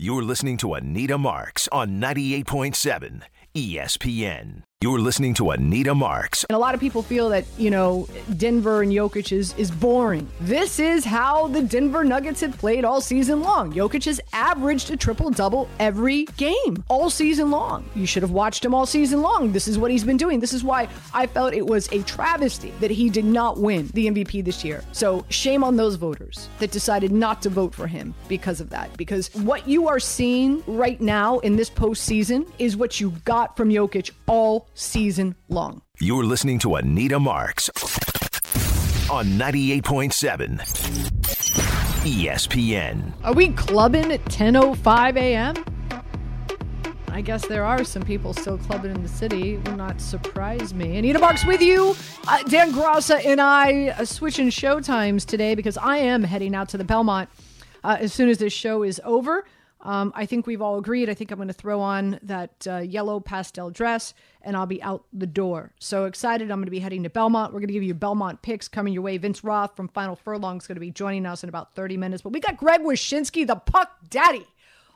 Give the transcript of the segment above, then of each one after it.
You're listening to Anita Marks on 98.7 ESPN. You're listening to Anita Marks. And a lot of people feel that, you know, Denver and Jokic is, is boring. This is how the Denver Nuggets have played all season long. Jokic has averaged a triple double every game all season long. You should have watched him all season long. This is what he's been doing. This is why I felt it was a travesty that he did not win the MVP this year. So shame on those voters that decided not to vote for him because of that. Because what you are seeing right now in this postseason is what you got from Jokic all season long. You're listening to Anita Marks on 98.7 ESPN. Are we clubbing at 10:05 a.m.? I guess there are some people still clubbing in the city. It will not surprise me. Anita Marks with you. Uh, Dan Graca and I uh, switching show times today because I am heading out to the Belmont uh, as soon as this show is over. Um, I think we've all agreed. I think I'm going to throw on that uh, yellow pastel dress and I'll be out the door. So excited. I'm going to be heading to Belmont. We're going to give you Belmont picks coming your way. Vince Roth from Final Furlong is going to be joining us in about 30 minutes. But we got Greg Wyshynski, the puck daddy,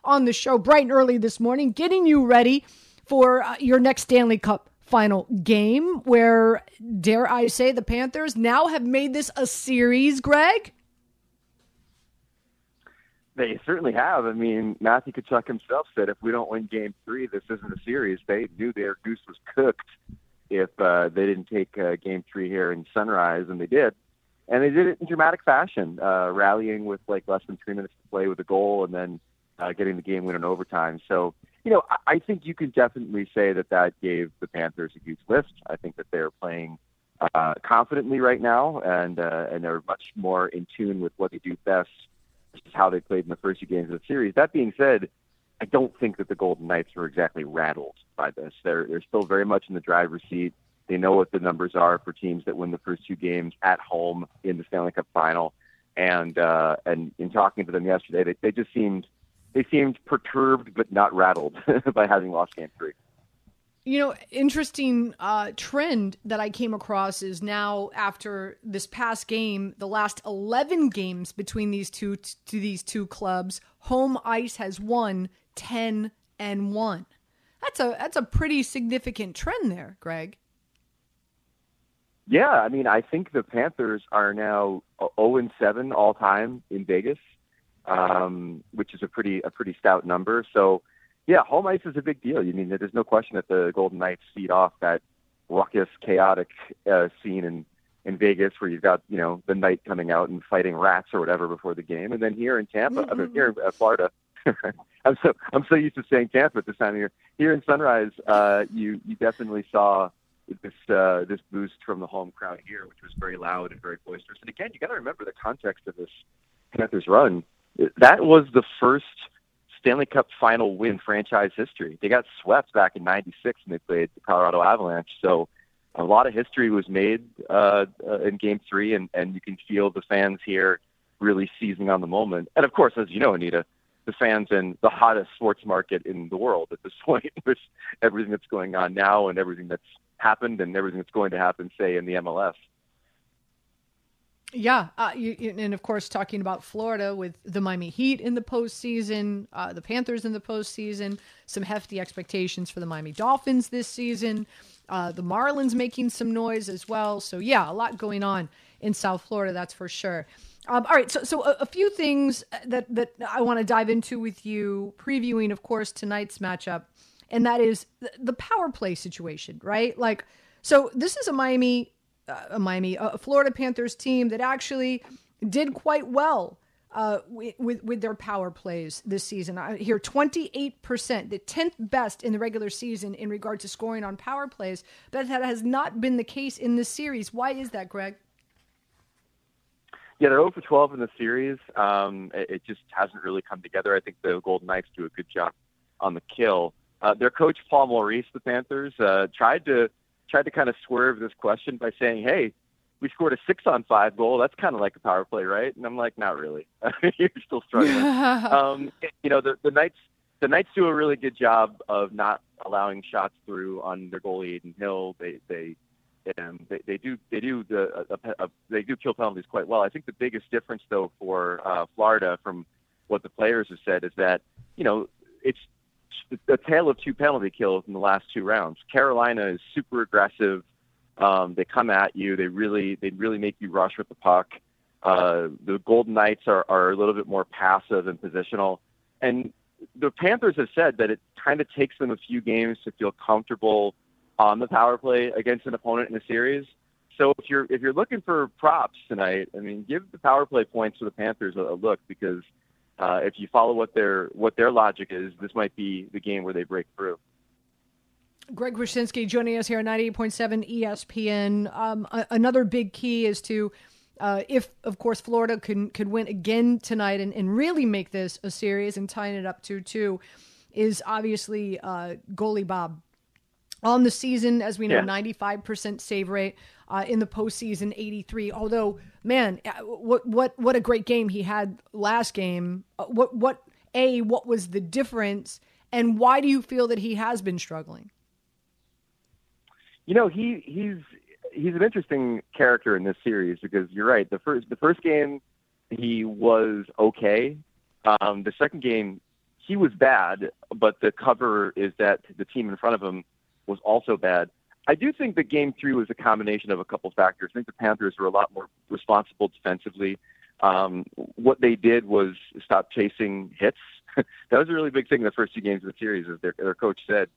on the show bright and early this morning, getting you ready for uh, your next Stanley Cup final game where, dare I say, the Panthers now have made this a series, Greg? They certainly have. I mean, Matthew Tkachuk himself said if we don't win Game Three, this isn't a series. They knew their goose was cooked if uh, they didn't take uh, Game Three here in Sunrise, and they did. And they did it in dramatic fashion, uh, rallying with like less than three minutes to play with a goal, and then uh, getting the game win in overtime. So, you know, I, I think you can definitely say that that gave the Panthers a huge lift. I think that they're playing uh, confidently right now, and uh, and they're much more in tune with what they do best which how they played in the first few games of the series. That being said, I don't think that the Golden Knights were exactly rattled by this. They're they're still very much in the driver's seat. They know what the numbers are for teams that win the first two games at home in the Stanley Cup final. And uh, and in talking to them yesterday, they, they just seemed they seemed perturbed but not rattled by having lost game three. You know, interesting uh, trend that I came across is now after this past game, the last eleven games between these two t- to these two clubs, home ice has won ten and one. That's a that's a pretty significant trend there, Greg. Yeah, I mean, I think the Panthers are now zero and seven all time in Vegas, um, which is a pretty a pretty stout number. So yeah, home ice is a big deal. You mean there's no question that the Golden Knights feed off that ruckus, chaotic uh, scene in in Vegas where you've got you know the night coming out and fighting rats or whatever before the game, and then here in Tampa, mm-hmm. I mean, here in uh, Florida. I'm so I'm so used to saying Tampa at this time of year. Here in Sunrise, uh, you you definitely saw this uh, this boost from the home crowd here, which was very loud and very boisterous. And again, you got to remember the context of this Panthers run. That was the first Stanley Cup final win franchise history. They got swept back in '96 when they played the Colorado Avalanche. So a lot of history was made uh, uh, in Game Three, and and you can feel the fans here really seizing on the moment. And of course, as you know, Anita, the fans in the hottest sports market in the world at this point, with everything that's going on now and everything that's happened and everything that's going to happen, say in the MLS. Yeah, uh, you, and of course, talking about Florida with the Miami Heat in the postseason, uh, the Panthers in the postseason, some hefty expectations for the Miami Dolphins this season, uh, the Marlins making some noise as well. So yeah, a lot going on in South Florida, that's for sure. Um, all right, so so a, a, few things that that I want to dive into with you, previewing, of course, tonight's matchup, and that is the, the power play situation, right? Like, so this is a Miami uh, Miami, a Florida Panthers team that actually did quite well uh, with with their power plays this season. I hear 28%, the 10th best in the regular season in regard to scoring on power plays, but that has not been the case in this series. Why is that, Greg? Yeah, they're 0 for 12 in the series. Um, it, it, just hasn't really come together. I think the Golden Knights do a good job on the kill. Uh, their coach Paul Maurice, the Panthers, uh, tried to tried to kind of swerve this question by saying, "Hey, we scored a six on five goal. That's kind of like a power play, right?" And I'm like, "Not really. You're still struggling." um, you know, the the Knights the Knights do a really good job of not allowing shots through on their goalie Adin Hill. They they um, they, they do they do the uh, uh, they do kill penalties quite well. I think the biggest difference though for uh, Florida from what the players have said is that you know it's a tale of two penalty kills in the last two rounds. Carolina is super aggressive. Um, they come at you. They really they really make you rush with the puck. Uh, the Golden Knights are, are a little bit more passive and positional. And the Panthers have said that it kind of takes them a few games to feel comfortable on the power play against an opponent in a series. So if you're if you're looking for props tonight, I mean, give the power play points to the Panthers a, a look because uh, if you follow what their what their logic is, this might be the game where they break through. Greg Wyshynski joining us here on 98.7 ESPN. Um, a- another big key is to uh, if, of course, Florida can could win again tonight and, and really make this a series and tying it up 2 2, is obviously uh, goalie Bob. On the season, as we know, yeah. 95% save rate. Uh, in the postseason, 83. Although, man, uh, what what what a great game he had last game. Uh, what what a what was the difference, and why do you feel that he has been struggling? You know, he he's he's an interesting character in this series because you're right. The first the first game he was okay. Um, the second game he was bad, but the cover is that the team in front of him was also bad. I do think that game three was a combination of a couple factors. I think the Panthers were a lot more responsible defensively. Um, what they did was stop chasing hits. that was a really big thing in the first two games of the series, as their, their coach said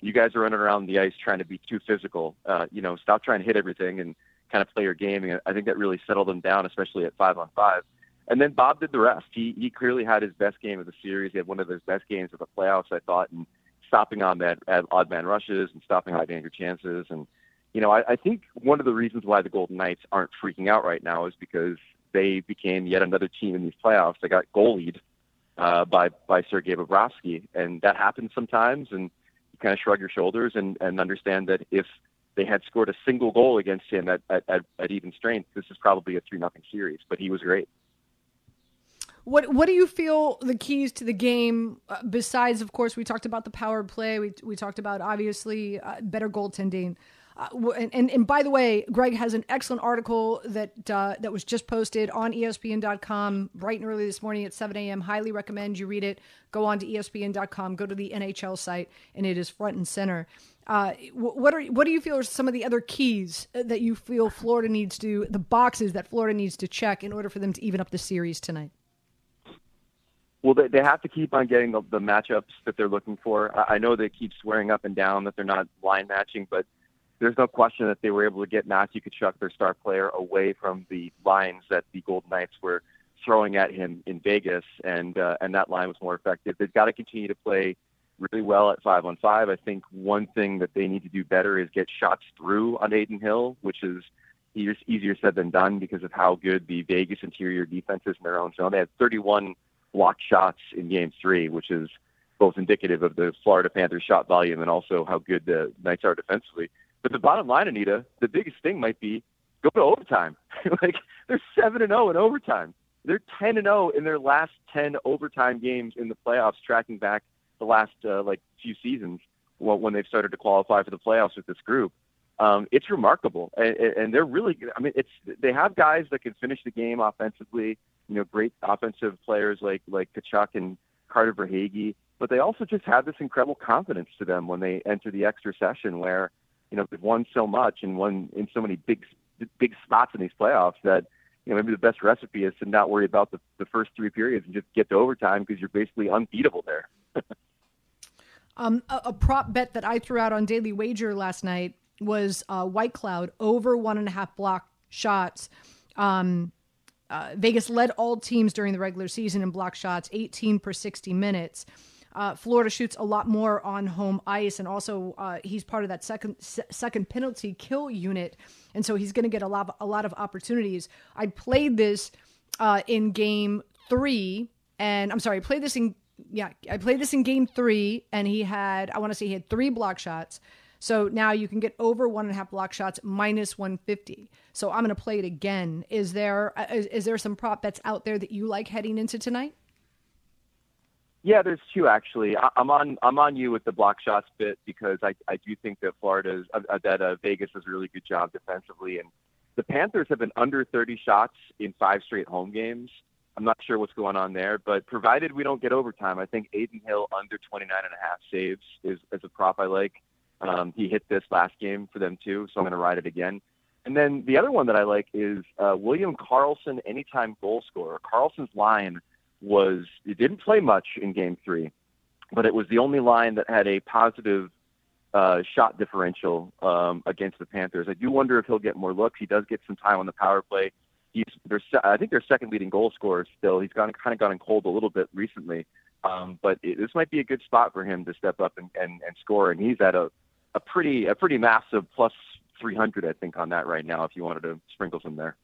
you guys are running around the ice trying to be too physical. Uh, you know, stop trying to hit everything and kind of play your game. And I think that really settled them down, especially at five on five. And then Bob did the rest. He he clearly had his best game of the series. He had one of his best games of the playoffs, I thought, and stopping on that at odd man rushes and stopping high danger chances. And you know, I, I think one of the reasons why the Golden Knights aren't freaking out right now is because they became yet another team in these playoffs. They got goalied uh, by by Sergei Bobrovsky, and that happens sometimes. And you kind of shrug your shoulders and, and understand that if they had scored a single goal against him at, at, at, at even strength, this is probably a 3 nothing series. But he was great. What what do you feel the keys to the game uh, besides of course we talked about the power play we we talked about obviously uh, better goaltending uh, and, and, and by the way, Greg has an excellent article that uh, that was just posted on ESPN.com bright and early this morning at 7 a.m. Highly recommend you read it. Go on to ESPN.com, go to the NHL site, and it is front and center. Uh, what are what do you feel are some of the other keys that you feel Florida needs to the boxes that Florida needs to check in order for them to even up the series tonight? Well, they, they have to keep on getting the, the matchups that they're looking for. I, I know they keep swearing up and down that they're not line matching, but there's no question that they were able to get Matthew Tkachuk, their star player, away from the lines that the Golden Knights were throwing at him in Vegas, and uh, and that line was more effective. They've got to continue to play really well at five on five. I think one thing that they need to do better is get shots through on Adin Hill, which is easier said than done because of how good the Vegas interior defense is in their own zone. They had 31 blocked shots in Game Three, which is both indicative of the Florida Panthers shot volume and also how good the Knights are defensively. But the bottom line, Anita, the biggest thing might be go to overtime. like they're seven and zero oh in overtime. They're ten and zero oh in their last ten overtime games in the playoffs, tracking back the last uh, like few seasons when they've started to qualify for the playoffs with this group. Um, it's remarkable, and, and they're really. I mean, it's they have guys that can finish the game offensively. You know, great offensive players like like Tkachuk and Carter Verhaeghe, but they also just have this incredible confidence to them when they enter the extra session, where you know they've won so much and won in so many big big spots in these playoffs that you know maybe the best recipe is to not worry about the, the first three periods and just get to overtime because you're basically unbeatable there. um, a, a, prop bet that I threw out on Daily Wager last night was uh, Whitecloud over one and a half block shots. Um, uh, Vegas led all teams during the regular season in block shots, 18 per 60 minutes. Uh, Florida shoots a lot more on home ice, and also uh, he's part of that second second penalty kill unit, and so he's going to get a lot a lot of opportunities. I played this uh, in game three, and I'm sorry, I played this in yeah, I played this in game three, and he had I want to say he had three block shots. So now you can get over one and a half block shots minus 150. So I'm going to play it again. Is there uh, is, is there some prop bets out there that you like heading into tonight? Yeah, there's two actually. I, am on I'm on you with the block shots bit because I I do think that Florida's uh, that uh, Vegas does a really good job defensively, and the Panthers have been under 30 shots in five straight home games. I'm not sure what's going on there, but provided we don't get overtime, I think Adin Hill under 29 and a half saves is, is a prop I like. Um, he hit this last game for them too, so I'm going to ride it again. And then the other one that I like is uh, William Karlsson, anytime goal scorer. Karlsson's line was it didn't play much in Game Three, but it was the only line that had a positive uh, shot differential um, against the Panthers. I do wonder if he'll get more looks. He does get some time on the power play. He's their, I think their second leading goal scorer still. He's gone kind of gotten cold a little bit recently, um, but it, this might be a good spot for him to step up and, and, and score. And he's at a a pretty a pretty massive plus 300, I think, on that right now. If you wanted to sprinkle some there.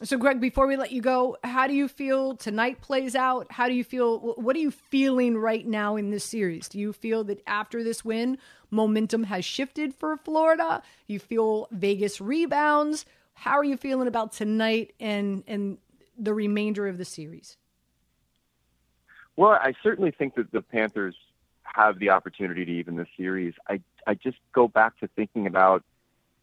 So, Greg, before we let you go, how do you feel tonight plays out? How do you feel? What are you feeling right now in this series? Do you feel that after this win, momentum has shifted for Florida? You feel Vegas rebounds? How are you feeling about tonight and and the remainder of the series? Well, I certainly think that the Panthers have the opportunity to even the series. I I just go back to thinking about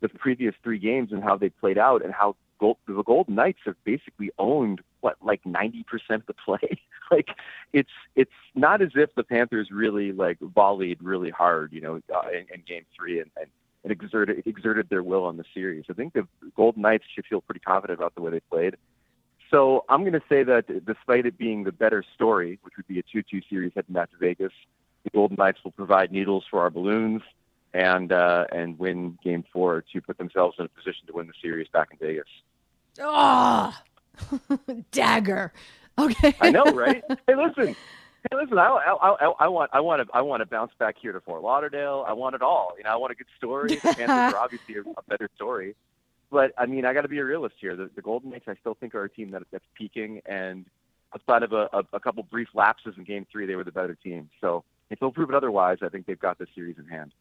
the previous three games and how they played out and how Gold, the Golden Knights have basically owned what like 90% of the play. like it's it's not as if the Panthers really like volleyed really hard, you know, uh, in, in Game Three and, and and exerted exerted their will on the series. I think the Golden Knights should feel pretty confident about the way they played. So I'm going to say that despite it being the better story, which would be a 2-2 series heading back to Vegas, the Golden Knights will provide needles for our balloons and uh, and win Game Four to put themselves in a position to win the series back in Vegas. Oh, dagger. Okay. I know, right? Hey, listen. Hey, listen. I, I, I, I want, I want to, I want to bounce back here to Fort Lauderdale. I want it all. You know, I want a good story. The Panthers are obviously a, a better story, but I mean, I got to be a realist here. The, the Golden Knights, I still think, are a team that that's peaking, and outside of a, a, a couple brief lapses in Game Three, they were the better team. So if they'll prove it otherwise, I think they've got this series in hand.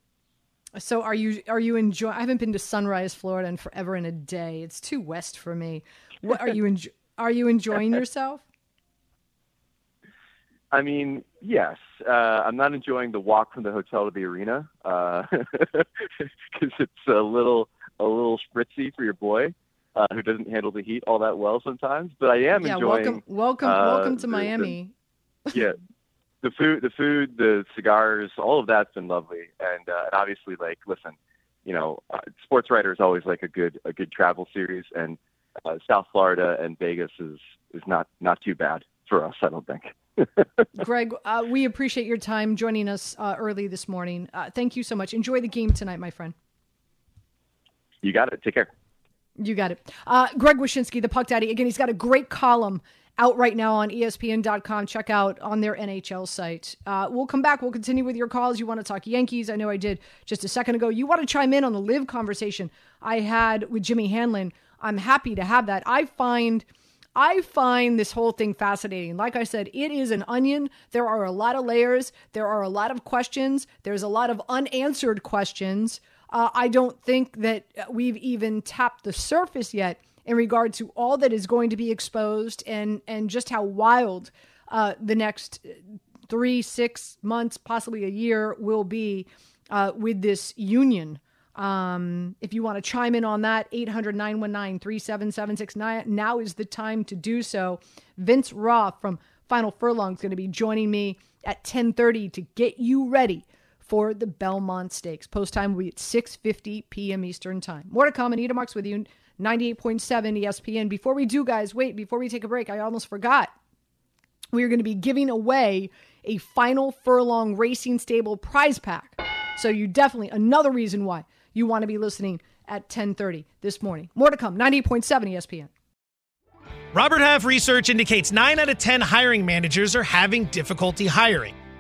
So are you are you enjoying? I haven't been to Sunrise, Florida, in forever and a day. It's too west for me. What are you enjo- Are you enjoying yourself? I mean, yes. Uh, I'm not enjoying the walk from the hotel to the arena because uh, it's a little a little spritzy for your boy. Uh, who doesn't handle the heat all that well sometimes, but I am yeah, enjoying. Welcome, welcome, uh, welcome to the, Miami. The, yeah, the food, the food, the cigars, all of that's been lovely, and, uh, and obviously, like, listen, you know, uh, Sports Writer is always like a good a good travel series, and uh, South Florida and Vegas is is not not too bad for us, I don't think. Greg, uh, we appreciate your time joining us uh, early this morning. Uh, thank you so much. Enjoy the game tonight, my friend. You got it. Take care. You got it. Uh, Greg Wyshynski, the Puck Daddy. Again, he's got a great column out right now on ESPN.com. Check out on their NHL site. Uh, we'll come back. We'll continue with your calls. You want to talk Yankees? I know I did just a second ago. You want to chime in on the live conversation I had with Jimmy Hanlon? I'm happy to have that. I find. I find this whole thing fascinating. Like I said, it is an onion. There are a lot of layers. There are a lot of questions. There's a lot of unanswered questions. Uh, I don't think that we've even tapped the surface yet in regard to all that is going to be exposed and and just how wild uh, the next three, six months, possibly a year will be uh, with this union. Um, if you want to chime in on that, 800 919 3776. Now is the time to do so. Vince Roth from Final Furlong is going to be joining me at 1030 to get you ready for the Belmont Stakes. Post time will be at 6.50 p.m. Eastern Time. More to come. Anita Marks with you. 98.7 ESPN. Before we do, guys, wait, before we take a break, I almost forgot. We are going to be giving away a final furlong racing stable prize pack. So you definitely another reason why you want to be listening at 10:30 this morning. More to come. 98.7 ESPN. Robert Half research indicates 9 out of 10 hiring managers are having difficulty hiring.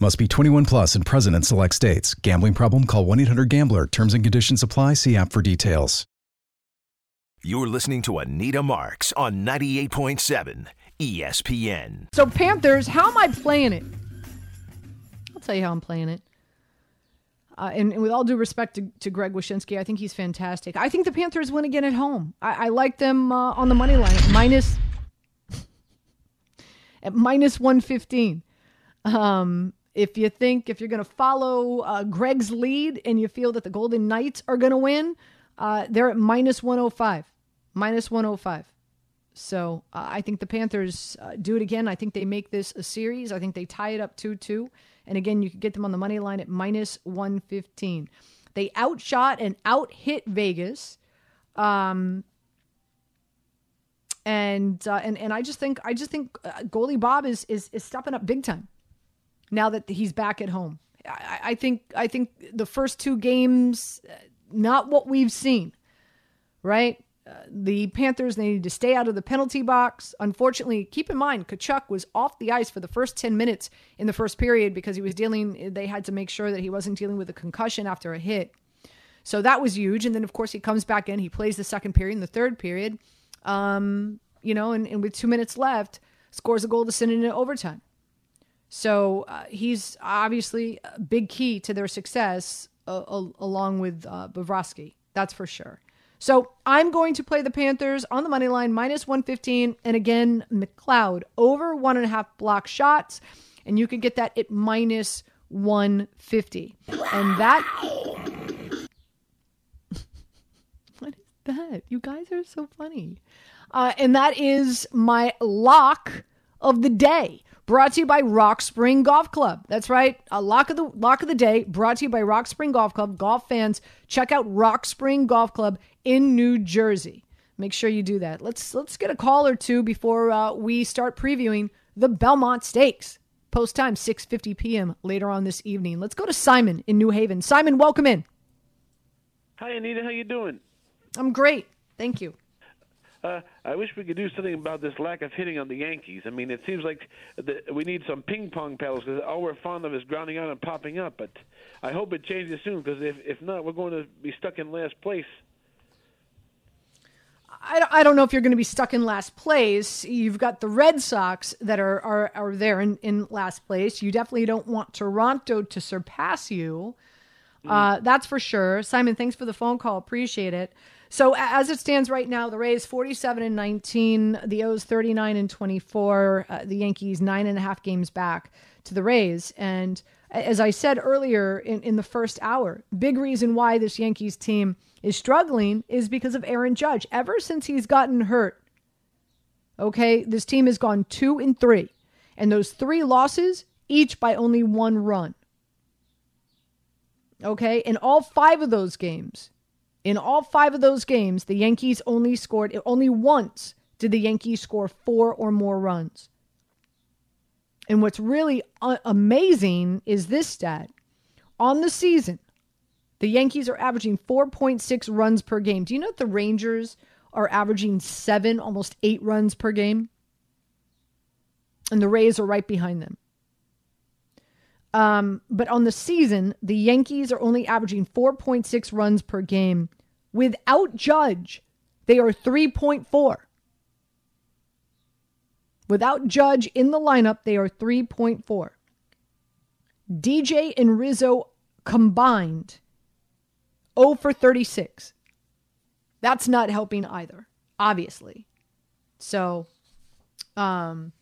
Must be 21 plus and present in select states. Gambling problem? Call 1 800 GAMBLER. Terms and conditions apply. See app for details. You're listening to Anita Marks on 98.7 ESPN. So Panthers, how am I playing it? I'll tell you how I'm playing it. Uh, and, and, with all due respect to, to Greg Wyshynski, I think he's fantastic. I think the Panthers win again at home. I, I like them uh, on the money line at minus at minus one fifteen. Um, if you think if you're going to follow uh, Greg's lead and you feel that the Golden Knights are going to win, uh, they're at minus 105. Minus 105. So uh, I think the Panthers uh, do it again. I think they make this a series. I think they tie it up 2 2. And again, you can get them on the money line at minus 115. They outshot and out hit Vegas. Um, and uh, and and I just think I just think uh, goalie Bob is is is stepping up big time now that he's back at home. I, I think I think the first two games, uh, not what we've seen, right? Uh, the Panthers they need to stay out of the penalty box. Unfortunately, keep in mind Tkachuk was off the ice for the first ten minutes in the first period because he was dealing. They had to make sure that he wasn't dealing with a concussion after a hit. So that was huge. And then of course he comes back in. He plays the second period and the third period. Um, you know, and, and with two minutes left, scores a goal to send it into overtime. So uh, he's obviously a big key to their success, uh, along with uh. That's for sure. So I'm going to play the Panthers on the money line minus 115, and again McLeod over one and a half block shots, and you can get that at minus 150. And that. what is that? You guys are so funny. Uh, and that is my lock of the day. Brought to you by Rock Spring Golf Club. That's right, a lock of the lock of the day. Brought to you by Rock Spring Golf Club. Golf fans, check out Rock Spring Golf Club in New Jersey. Make sure you do that. Let's let's get a call or two before uh, we start previewing the Belmont Stakes. Post time 6:50 p.m. later on this evening. Let's go to Simon in New Haven. Simon, welcome in. Hi Anita, how you doing? I'm great. Thank you. Uh, I wish we could do something about this lack of hitting on the Yankees. I mean, it seems like the, we need some ping pong paddles because all we're fond of is grounding out and popping up. But I hope it changes soon because if if not, we're going to be stuck in last place. I, I don't know if you're going to be stuck in last place. You've got the Red Sox that are are, are there in, in last place. You definitely don't want Toronto to surpass you. Mm. Uh, that's for sure. Simon, thanks for the phone call. Appreciate it. So as it stands right now, the Rays 47 and 19, the O's 39 and 24, uh, the Yankees nine and a half games back to the Rays. And as I said earlier in, in the first hour, big reason why this Yankees team is struggling is because of Aaron Judge. Ever since he's gotten hurt, okay, this team has gone two and three. And those three losses, each by only one run. Okay, in all five of those games, in all five of those games, the Yankees only scored, only once did the Yankees score four or more runs. And what's really uh, amazing is this stat. On the season, the Yankees are averaging 4.6 runs per game. Do you know that the Rangers are averaging seven, almost eight runs per game? And the Rays are right behind them. Um, but on the season, the Yankees are only averaging 4.6 runs per game. Without Judge, they are 3.4. Without Judge in the lineup, they are 3.4. DJ and Rizzo combined 0 for 36. That's not helping either, obviously. So, um,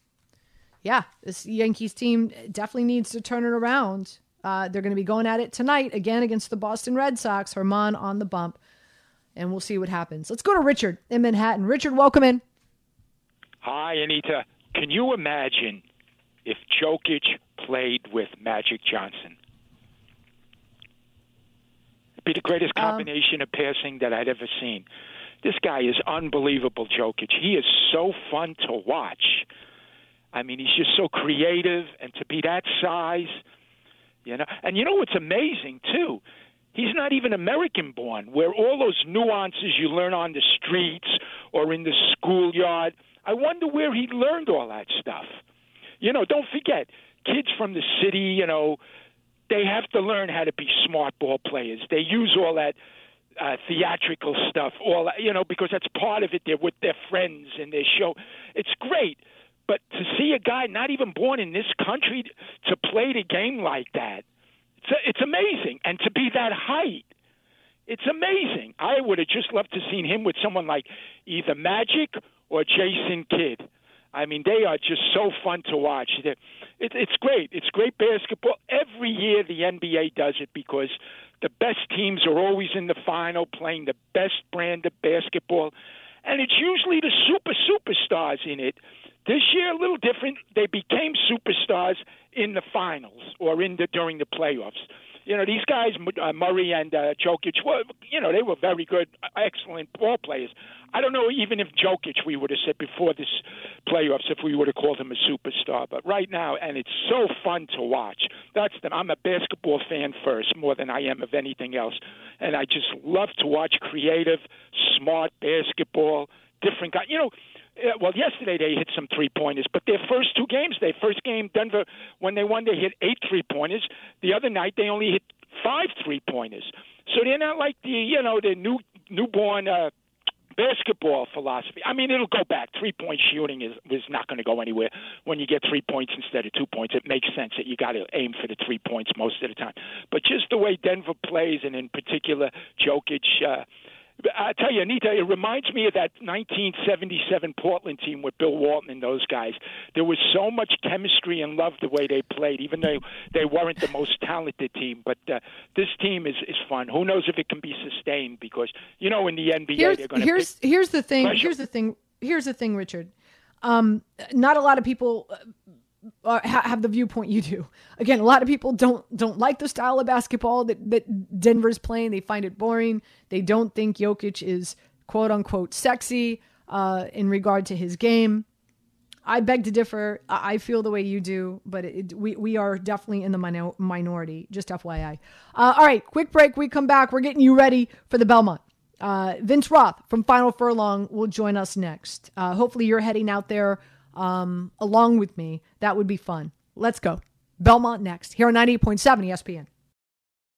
yeah, this Yankees team definitely needs to turn it around. Uh, they're going to be going at it tonight again against the Boston Red Sox. Herman on the bump, and we'll see what happens. Let's go to Richard in Manhattan. Richard, welcome in. Hi, Anita. Can you imagine if Jokic played with Magic Johnson? Be the greatest Um, combination of passing that I'd ever seen. This guy is unbelievable, Jokic. He is so fun to watch. I mean, he's just so creative, and to be that size, you know. And you know what's amazing too? He's not even American born, where all those nuances you learn on the streets or in the schoolyard. I wonder where he learned all that stuff. You know, don't forget, kids from the city, you know, they have to learn how to be smart ball players. They use all that uh, theatrical stuff, all that, you know, because that's part of it. They're with their friends and they show. It's great, but to see a guy not even born in this country to play the game like that, it's, it's amazing. And to be that height, it's amazing. I would have just loved to seen him with someone like either Magic or Jason Kidd. I mean, they are just so fun to watch. It, it's great. It's great basketball. Every year the NBA does it because the best teams are always in the final playing the best brand of basketball. And it's usually the super superstars in it. This year, a little different. They became superstars in the finals or in the during the playoffs. You know, these guys, uh, Murray and uh, Jokic, were, you know, they were very good, excellent ball players. I don't know even if Jokic, we would have said before this playoffs, if we would have called him a superstar. But right now, and it's so fun to watch. That's the, I'm a basketball fan first, more than I am of anything else. And I just love to watch creative, smart basketball, different guys. You know, well, yesterday they hit some three pointers, but their first two games, their first game, Denver, when they won, they hit eight three pointers. The other night they only hit five three pointers. So they're not like the you know the new newborn uh, basketball philosophy. I mean, it'll go back. Three point shooting is is not going to go anywhere when you get three points instead of two points. It makes sense that you got to aim for the three points most of the time. But just the way Denver plays, and in particular Jokic. Uh, I tell you, Anita, it reminds me of that 1977 Portland team with Bill Walton and those guys. There was so much chemistry and love the way they played, even though they weren't the most talented team. But uh, this team is is fun. Who knows if it can be sustained? Because you know, in the NBA, here's, they're going to. Here's here's the thing. pressure. Here's the thing. Here's the thing, Richard. Um, not a lot of people have the viewpoint you do. Again, a lot of people don't don't like the style of basketball that that Denver's playing. They find it boring. They don't think Jokic is quote unquote sexy uh, in regard to his game. I beg to differ. I I feel the way you do, but it, we we are definitely in the minor- minority. Just FYI. Uh, all right, quick break. We come back. We're getting you ready for the Belmont. Uh, Vince Roth from Final Furlong will join us next. Uh, hopefully, you're heading out there um, along with me. That would be fun. Let's go. Belmont next here on 98.7 ESPN.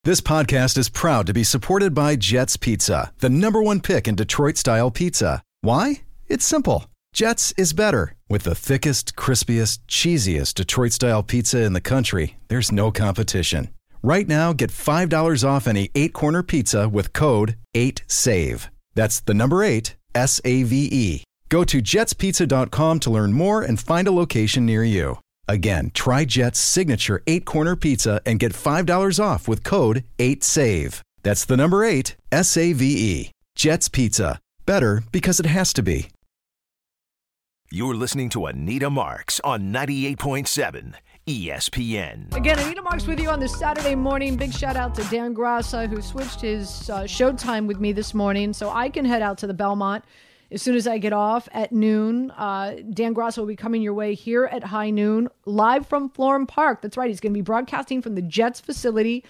This podcast is proud to be supported by Jets Pizza, the number one pick in Detroit style pizza. Why? It's simple. Jets is better. With the thickest, crispiest, cheesiest Detroit style pizza in the country, there's no competition. Right now, get $5 off any eight corner pizza with code 8SAVE. That's the number eight, S A V E. Go to jetspizza.com to learn more and find a location near you. Again, try Jet's signature eight corner pizza and get $5 off with code 8SAVE. That's the number eight, S A V E. Jet's Pizza. Better because it has to be. You're listening to Anita Marks on 98.7 ESPN. Again, Anita Marks with you on this Saturday morning. Big shout out to Dan Graca, who switched his uh, showtime with me this morning so I can head out to the Belmont as soon as I get off at noon. Uh, Dan Graca will be coming your way here at high noon, live from Florham Park. That's right. He's going to be broadcasting from the Jets facility.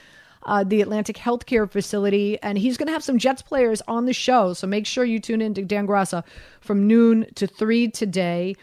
Uh, the Atlantic Healthcare Facility, and he's going to have some Jets players on the show. So make sure you tune in to Dan Graca from noon to three today.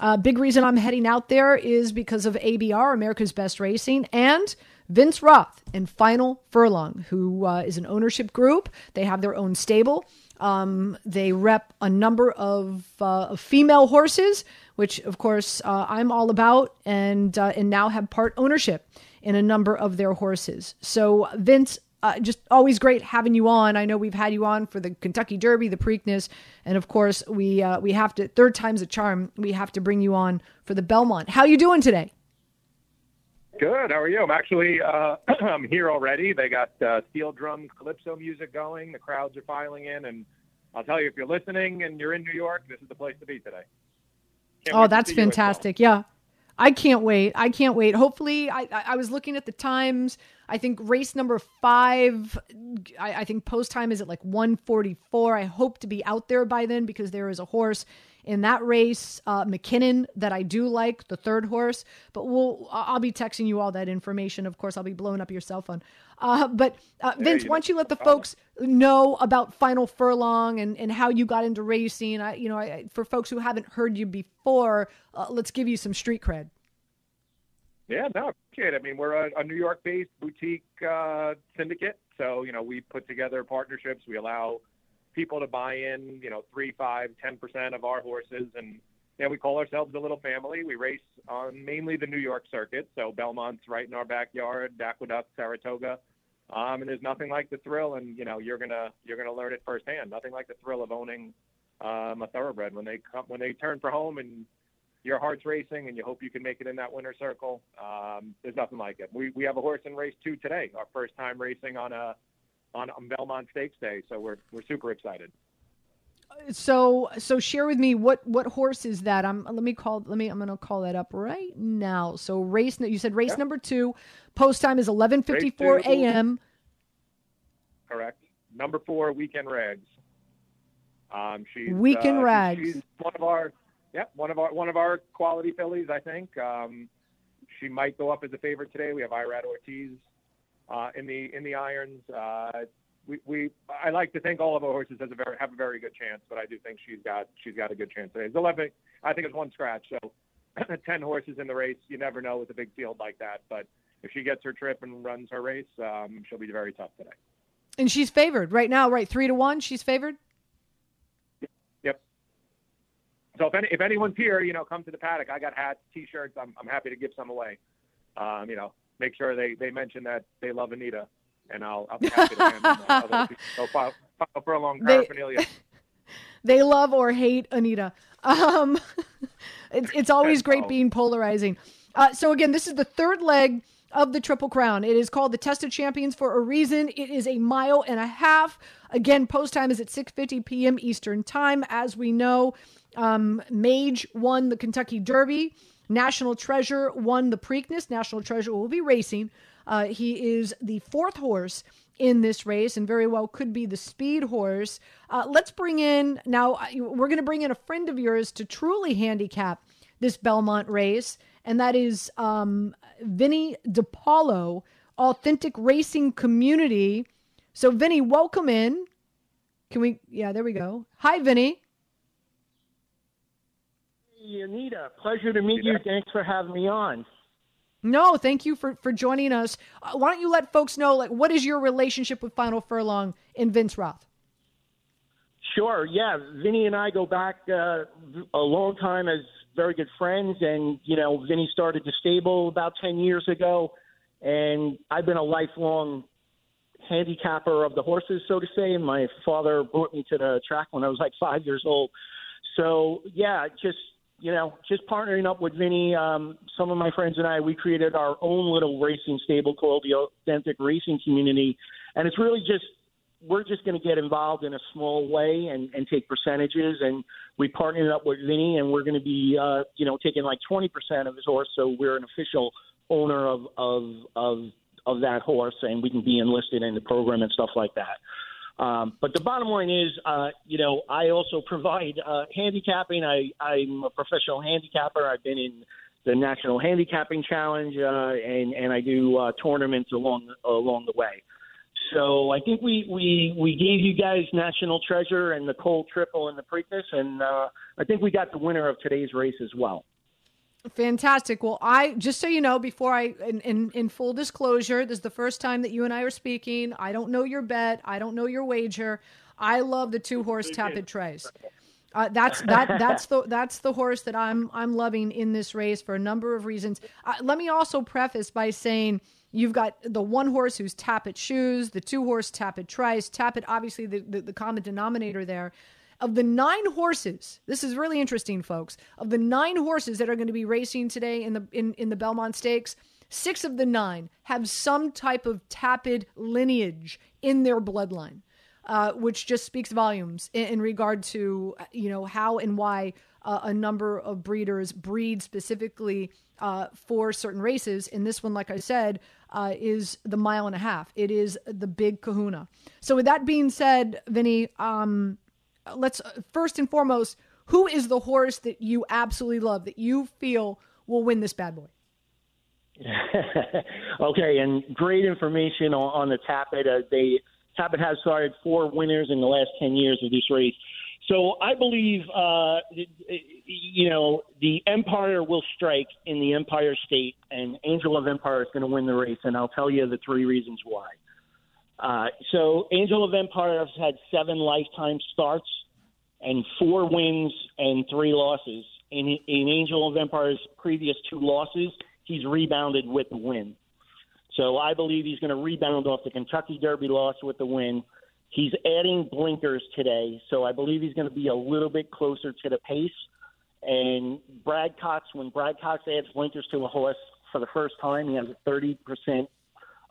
Uh, big reason I'm heading out there is because of ABR, America's Best Racing, and Vince Roth and Final Furlong, who uh, is an ownership group. They have their own stable. Um, they rep a number of, uh, of female horses, which of course uh, I'm all about, and uh, and now have part ownership in a number of their horses. So Vince, uh, just always great having you on. I know we've had you on for the Kentucky Derby, the Preakness, and of course we uh, we have to third time's a charm. We have to bring you on for the Belmont. How you doing today? Good. How are you? I'm actually uh, I'm here already. They got uh, steel drum calypso music going. The crowds are filing in, and I'll tell you, if you're listening and you're in New York, this is the place to be today. Can't Oh, that's well. fantastic. Yeah. I can't wait. I can't wait. Hopefully, I, I was looking at the times. I think race number five, I, I think post time is at like 144. I hope to be out there by then because there is a horse in that race, uh, McKinnon, that I do like, the third horse. But we'll, I'll be texting you all that information. Of course, I'll be blowing up your cell phone. Uh, but uh, Vince, why don't you let the folks know about Final Furlong and, and how you got into racing? I, you know, I, for folks who haven't heard you before, uh, let's give you some street cred. Yeah, no, kid. I mean, we're a, a New York-based boutique uh, syndicate, so you know we put together partnerships. We allow people to buy in, you know, three, five, ten percent of our horses, and yeah, we call ourselves a little family. We race on mainly the New York circuit, so Belmont's right in our backyard, Aqueduct, Saratoga, um, and there's nothing like the thrill, and you know, you're gonna you're gonna learn it firsthand. Nothing like the thrill of owning um, a thoroughbred when they come when they turn for home and your heart's racing and you hope you can make it in that winner's circle. Um, there's nothing like it. We we have a horse in race two today, our first time racing on a on, on Belmont Stakes Day. So we're we're super excited. So so share with me what what horse is that? I'm let me call let me I'm gonna call that up right now. So race you said race number two, post time is 11:54 a.m. Correct. Number four, Weekend Rags. Um, she's Weekend uh, Rags. She's one of our yeah one of our one of our quality fillies. I think um, she might go up as a favorite today. We have Irad Ortiz uh, in the in the irons. Uh, we, we I like to think all of our horses has a very have a very good chance, but I do think she's got she's got a good chance today. It's eleven. I think it's one scratch, so ten horses in the race. You never know with a big field like that, but if she gets her trip and runs her race, um, she'll be very tough today. And she's favored right now, right? Three to one. She's favored. Yep. So if any, if anyone's here, you know, come to the paddock. I got hats, t-shirts. I'm I'm happy to give some away. Um, you know, make sure they, they mention that they love Anita, and I'll, I'll be happy to them uh, so file, Final Furlong paraphernalia. They, they love or hate Anita. Um, it's, it's always great being polarizing. Uh, so again, this is the third leg of the Triple Crown. It is called the Test of Champions for a reason. It is a mile and a half. Again, post time is at 6:50 p.m. Eastern Time. As we know, um, Mage won the Kentucky Derby. National Treasure won the Preakness. National Treasure will be racing. Uh, he is the fourth horse in this race and very well could be the speed horse. Uh, let's bring in now, uh, we're going to bring in a friend of yours to truly handicap this Belmont race, and that is um, Vinny Depalo, Authentic Racing Community. So, Vinny, welcome in. Can we? Yeah, there we go. Hi, Vinny. Anita. Pleasure to meet you. Thanks for having me on. No, thank you for for joining us. Uh, why don't you let folks know like what is your relationship with Final Furlong and Vince Roth? Sure. Yeah, Vinny and I go back uh, a long time as very good friends, and you know, Vinny started the stable about ten years ago, and I've been a lifelong handicapper of the horses, so to say. And my father brought me to the track when I was like five years old. So yeah, just you know, just partnering up with Vinny, um, some of my friends and I, we created our own little racing stable called the Authentic Racing Community, and it's really just we're just going to get involved in a small way and, and take percentages, and we partnered up with Vinny, and we're going to be, uh, you know, taking like 20% of his horse, so we're an official owner of of of of that horse, and we can be enlisted in the program and stuff like that. Um, but the bottom line is, uh, you know, I also provide uh, handicapping. I, I'm a professional handicapper. I've been in the National Handicapping Challenge, uh, and and I do uh, tournaments along along the way. So I think we we we gave you guys National Treasure and the Cole Triple and the Preakness, and uh, I think we got the winner of today's race as well. Fantastic. Well, I just so you know, before I in, in, in full disclosure, this is the first time that you and I are speaking. I don't know your bet. I don't know your wager. I love the two horse Tapit Trice. Uh, that's that that's the that's the horse that I'm I'm loving in this race for a number of reasons. Uh, let me also preface by saying you've got the one horse who's Tapit Shoes, the two horse Tapit Trice, Tapit obviously the, the, the common denominator there. Of the nine horses, this is really interesting, folks. Of the nine horses that are going to be racing today in the in, in the Belmont Stakes, six of the nine have some type of Tapit lineage in their bloodline. Uh, which just speaks volumes in, in, regard to you know how and why uh, a number of breeders breed specifically uh, for certain races. And this one, like I said, uh, is the mile and a half. It is the big kahuna. So, with that being said, Vinny, um, let's first and foremost, who is the horse that you absolutely love that you feel will win this bad boy? okay, and great information on, on the Tapit. Uh, they has started four winners in the last ten years of this race. So I believe, uh, you know, the Empire will strike in the Empire State, and Angel of Empire is going to win the race, and I'll tell you the three reasons why. Uh, so Angel of Empires had seven lifetime starts and four wins and three losses. In, in Angel of Empire's previous two losses, he's rebounded with the win. So I believe he's going to rebound off the Kentucky Derby loss with the win. He's adding blinkers today, so I believe he's going to be a little bit closer to the pace. And Brad Cox, when Brad Cox adds blinkers to a horse for the first time, he has a 30%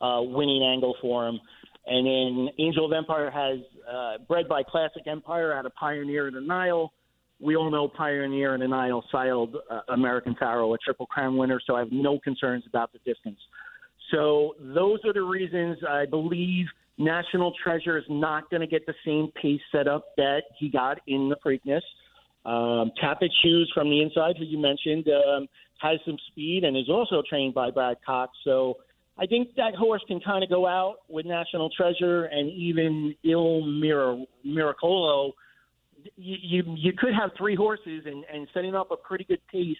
uh, winning angle for him. And then Angel of Empire has uh, bred by Classic Empire out of Pioneerof the Nile. We all know Pioneerof the Nile siled uh, American Pharoah, a Triple Crown winner, so I have no concerns about the distance. So those are the reasons I believe National Treasure is not going to get the same pace setup that he got in the Preakness. Um, Tapit Shoes from the inside, who you mentioned, um, has some speed and is also trained by Brad Cox. So I think that horse can kind of go out with National Treasure and even Il Mir- Miracolo. You, you you could have three horses and, and setting up a pretty good pace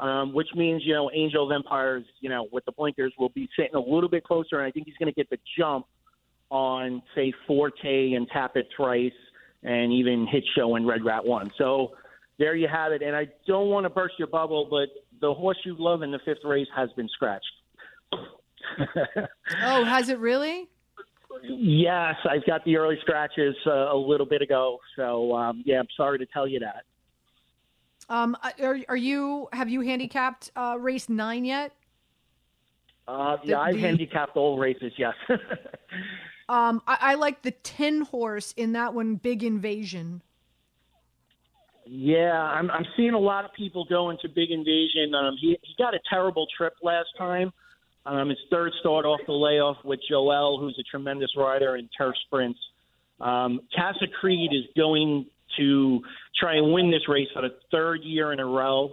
um, which means you know Angel of Empires, you know, with the blinkers will be sitting a little bit closer, and I think he's going to get the jump on say Forte and Tapit Trice, and even Hit Show and Red Route One. So there you have it. And I don't want to burst your bubble, but the horse you love in the fifth race has been scratched. Oh, has it really? Yes, I've got the early scratches uh, a little bit ago. So um, yeah, I'm sorry to tell you that. Um, are, are you have you handicapped uh, race nine yet? Uh, yeah, the, I've the, handicapped all races. Yes. um, I, I, like the ten horse in that one. Big Invasion. Yeah, I'm I'm seeing a lot of people go into Big Invasion. Um, he he got a terrible trip last time. Um, his third start off the layoff with Joel, who's a tremendous rider in turf sprints. Um, Casa Creed is going to try and win this race for the third year in a row,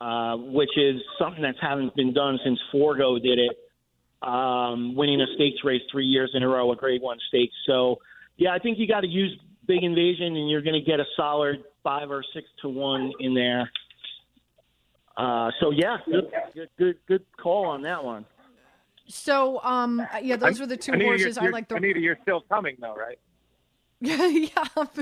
uh, which is something that hasn't been done since Forego did it, um, winning a stakes race three years in a row, a Grade One stakes. So, yeah, I think you got to use Big Invasion, and you're going to get a solid five or six to one in there. Uh, so yeah, good, good, good, good call on that one. So, um, yeah, those were the two Anita, horses I like. The Anita, you're still coming though, right? Yeah, yeah.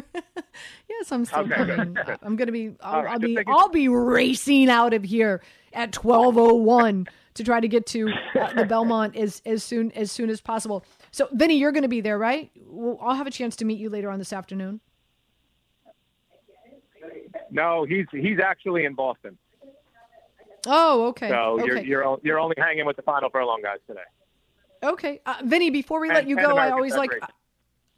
yes, I'm still okay, coming. good. I'm gonna be. I'll, right, I'll be. thinking- I'll be racing out of here at 12:01 to try to get to uh, the Belmont as as soon as soon as possible. So, Vinny, you're going to be there, right? Well, I'll have a chance to meet you later on this afternoon. No, he's he's actually in Boston. Oh, okay. So okay. you're you're you're only hanging with the final furlong guys today. Okay, uh, Vinny. Before we let you and go, I always like.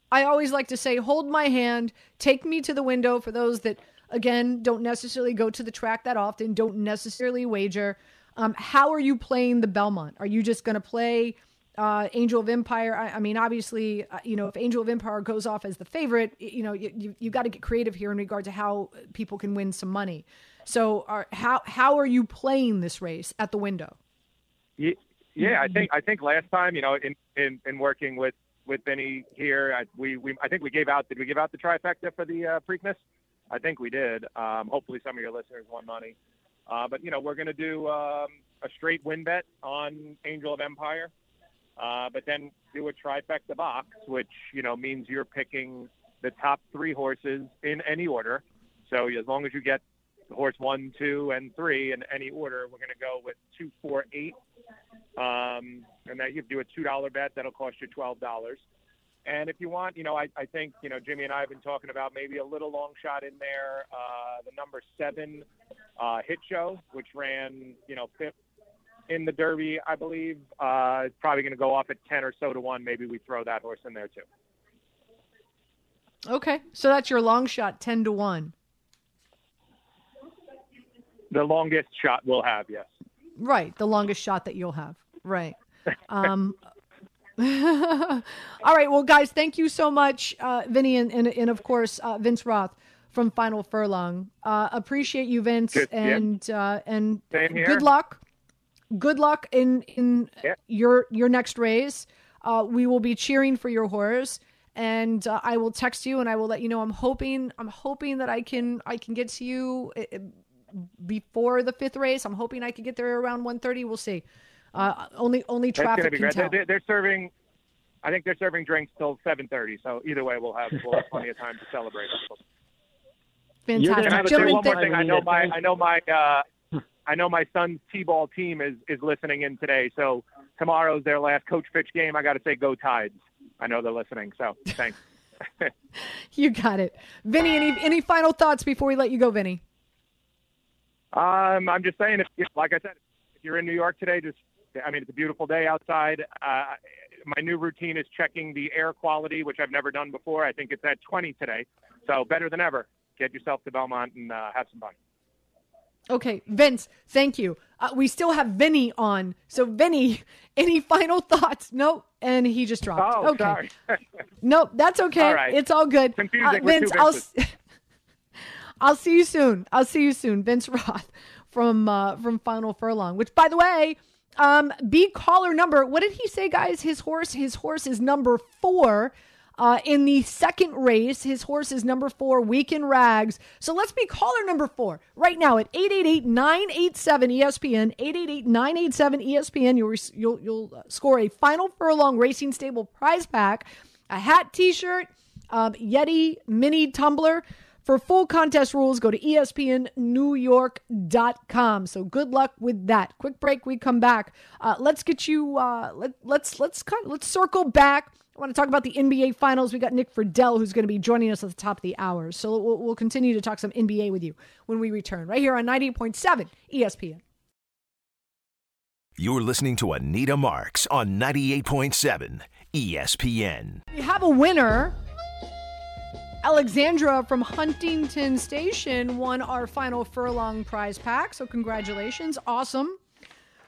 I always like to say, hold my hand, take me to the window for those that, again, don't necessarily go to the track that often, don't necessarily wager. Um, how are you playing the Belmont? Are you just going to play uh, Angel of Empire? I, I mean, obviously, uh, you know, if Angel of Empire goes off as the favorite, you know, you, you, you got to get creative here in regard to how people can win some money. So, are, how how are you playing this race at the window? Ye- Yeah, I think I think last time, you know, in in, in working with with Benny here, I, we we I think we gave out. Did we give out the trifecta for the uh, Preakness? I think we did. Um, hopefully, some of your listeners won money. Uh, but you know, we're going to do um, a straight win bet on Angel of Empire, uh, but then do a trifecta box, which you know means you're picking the top three horses in any order. So as long as you get horse one, two, and three in any order, we're going to go with two, four, eight, um, and that you do a two dollar bet that'll cost you twelve dollars. And if you want, you know, I, I think you know Jimmy and I have been talking about maybe a little long shot in there. Uh, the number seven uh, hit show, which ran you know fifth in the Derby, I believe, uh, is probably going to go off at ten or so to one. Maybe we throw that horse in there too. Okay, so that's your long shot, ten to one. The longest shot we'll have. Yes. Right, the longest shot that you'll have. Right. Um, all right. Well, guys, thank you so much, uh, Vinny, and, and, and of course uh, Vince Roth from Final Furlong. Uh, appreciate you, Vince, Good, yeah. and uh, and good luck. Good luck in in Yeah. your your next race. Uh, we will be cheering for your horse, and uh, I will text you and I will let you know. I'm hoping I'm hoping that I can I can get to you uh, before the fifth race. I'm hoping I could get there around 1:30. We'll see. Uh, only only traffic be can great. tell. They're, they're serving. I think they're serving drinks till 7:30. So either way, we'll have we'll have plenty of time to celebrate. You're Fantastic, gonna have would to say gentlemen. one more thing. I know my I know my uh, I know my son's t-ball team is is listening in today. So tomorrow's their last Coach pitch game. I got to say, go Tides. I know they're listening. So thanks. You got it, Vinny. Any any final thoughts before we let you go, Vinny? Um, I'm just saying, if, if like I said, if you're in New York today, just I mean, it's a beautiful day outside. Uh, my new routine is checking the air quality, which I've never done before. I think it's at 20 today, so better than ever. Get yourself to Belmont and uh, have some fun. Okay, Vince, thank you. Uh, we still have Vinny on. So, Vinny, any final thoughts? Nope. And he just dropped. Oh, okay. sorry. Nope, that's okay. All right. It's all good. Confusing Uh, with Vince, I'll, I'll see you soon. I'll see you soon. Vince Roth from uh, from Final Furlong, which, by the way, um, B caller number. What did he say, guys? His horse. His horse is number four. Uh, in the second race, his horse is number four, Week in Rags. So let's be caller number four right now at 888-987-ESPN, 888-987-ESPN. You'll, you'll, you'll score a Final Furlong Racing Stable prize pack, a hat, t-shirt, um, Yeti mini tumbler. For full contest rules, go to espnnewyork.com. So good luck with that. Quick break. We come back. Uh, let's get you. Uh, let, let's let's kind of, let's circle back. I want to talk about the NBA Finals. We got Nick Friedell, who's going to be joining us at the top of the hour. So we'll, we'll continue to talk some NBA with you when we return, right here on 98.7 ESPN. You're listening to Anita Marks on 98.7 ESPN. We have a winner. Alexandra from Huntington Station won our final furlong prize pack. So, congratulations. Awesome.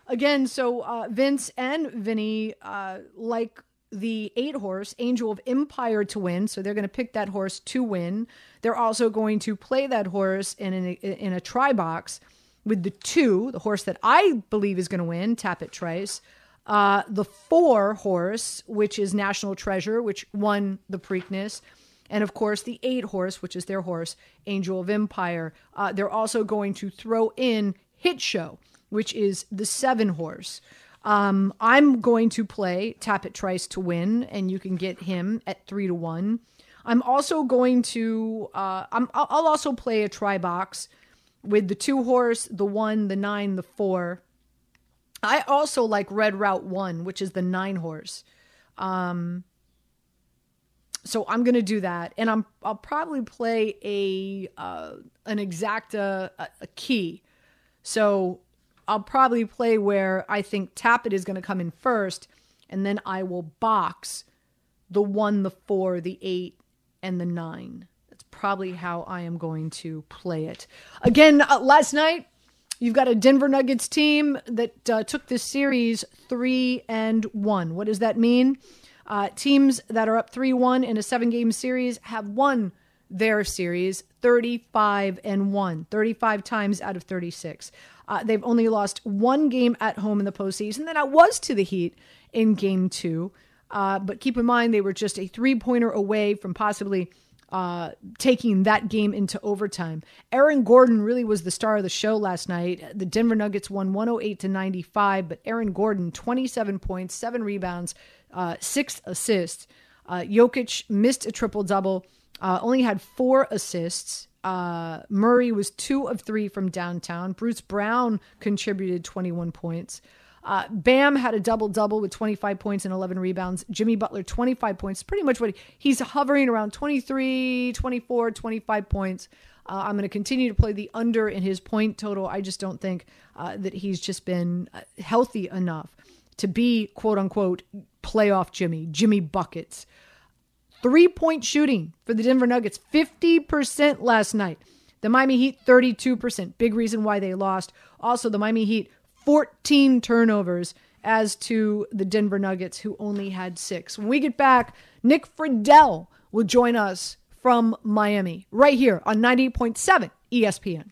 Again, so uh, Vince and Vinny uh, like the eight horse, Angel of Empire, to win. So, they're going to pick that horse to win. They're also going to play that horse in, an, in a try box with the two, the horse that I believe is going to win, Tapit Trice. Uh, the four horse, which is National Treasure, which won the Preakness and of course the eight horse, which is their horse, Angel of Empire. Uh, they're also going to throw in Hit Show, which is the seven horse. Um, I'm going to play Tapit Trice to win, and you can get him at three to one. I'm also going to. Uh, I'm, I'll I'll also play a try box with the two horse, the one, the nine, the four. I also like Red Route One, which is the nine horse. Um, so I'm gonna do that, and I'm I'll probably play a uh, an exacta a, a key. So I'll probably play where I think Tapit is gonna come in first, and then I will box the one, the four, the eight, and the nine. That's probably how I am going to play it. Again, uh, last night you've got a Denver Nuggets team that uh, took this series three and one. What does that mean? Uh, teams that are up 3 1 in a seven game series have won their series 35 and 1, 35 times out of 36. Uh, they've only lost one game at home in the postseason. and that was to the Heat in game two. Uh, but keep in mind, they were just a three pointer away from possibly uh, taking that game into overtime. Aaron Gordon really was the star of the show last night. The Denver Nuggets won 108 to 95, but Aaron Gordon, 27 points, seven rebounds, uh, six assists. Uh, Jokic missed a triple double, uh, only had four assists. Uh, Murray was two of three from downtown. Bruce Brown contributed 21 points. Uh, Bam had a double double with 25 points and 11 rebounds. Jimmy Butler, 25 points. Pretty much what he, he's hovering around 23, 24, 25 points. Uh, I'm going to continue to play the under in his point total. I just don't think uh, that he's just been uh, healthy enough to be quote unquote playoff Jimmy, Jimmy Buckets. Three point shooting for the Denver Nuggets, 50% last night. The Miami Heat, 32%. Big reason why they lost. Also, the Miami Heat, 14 turnovers as to the Denver Nuggets, who only had six. When we get back, Nick Friedell will join us from Miami right here on 98.7 ESPN.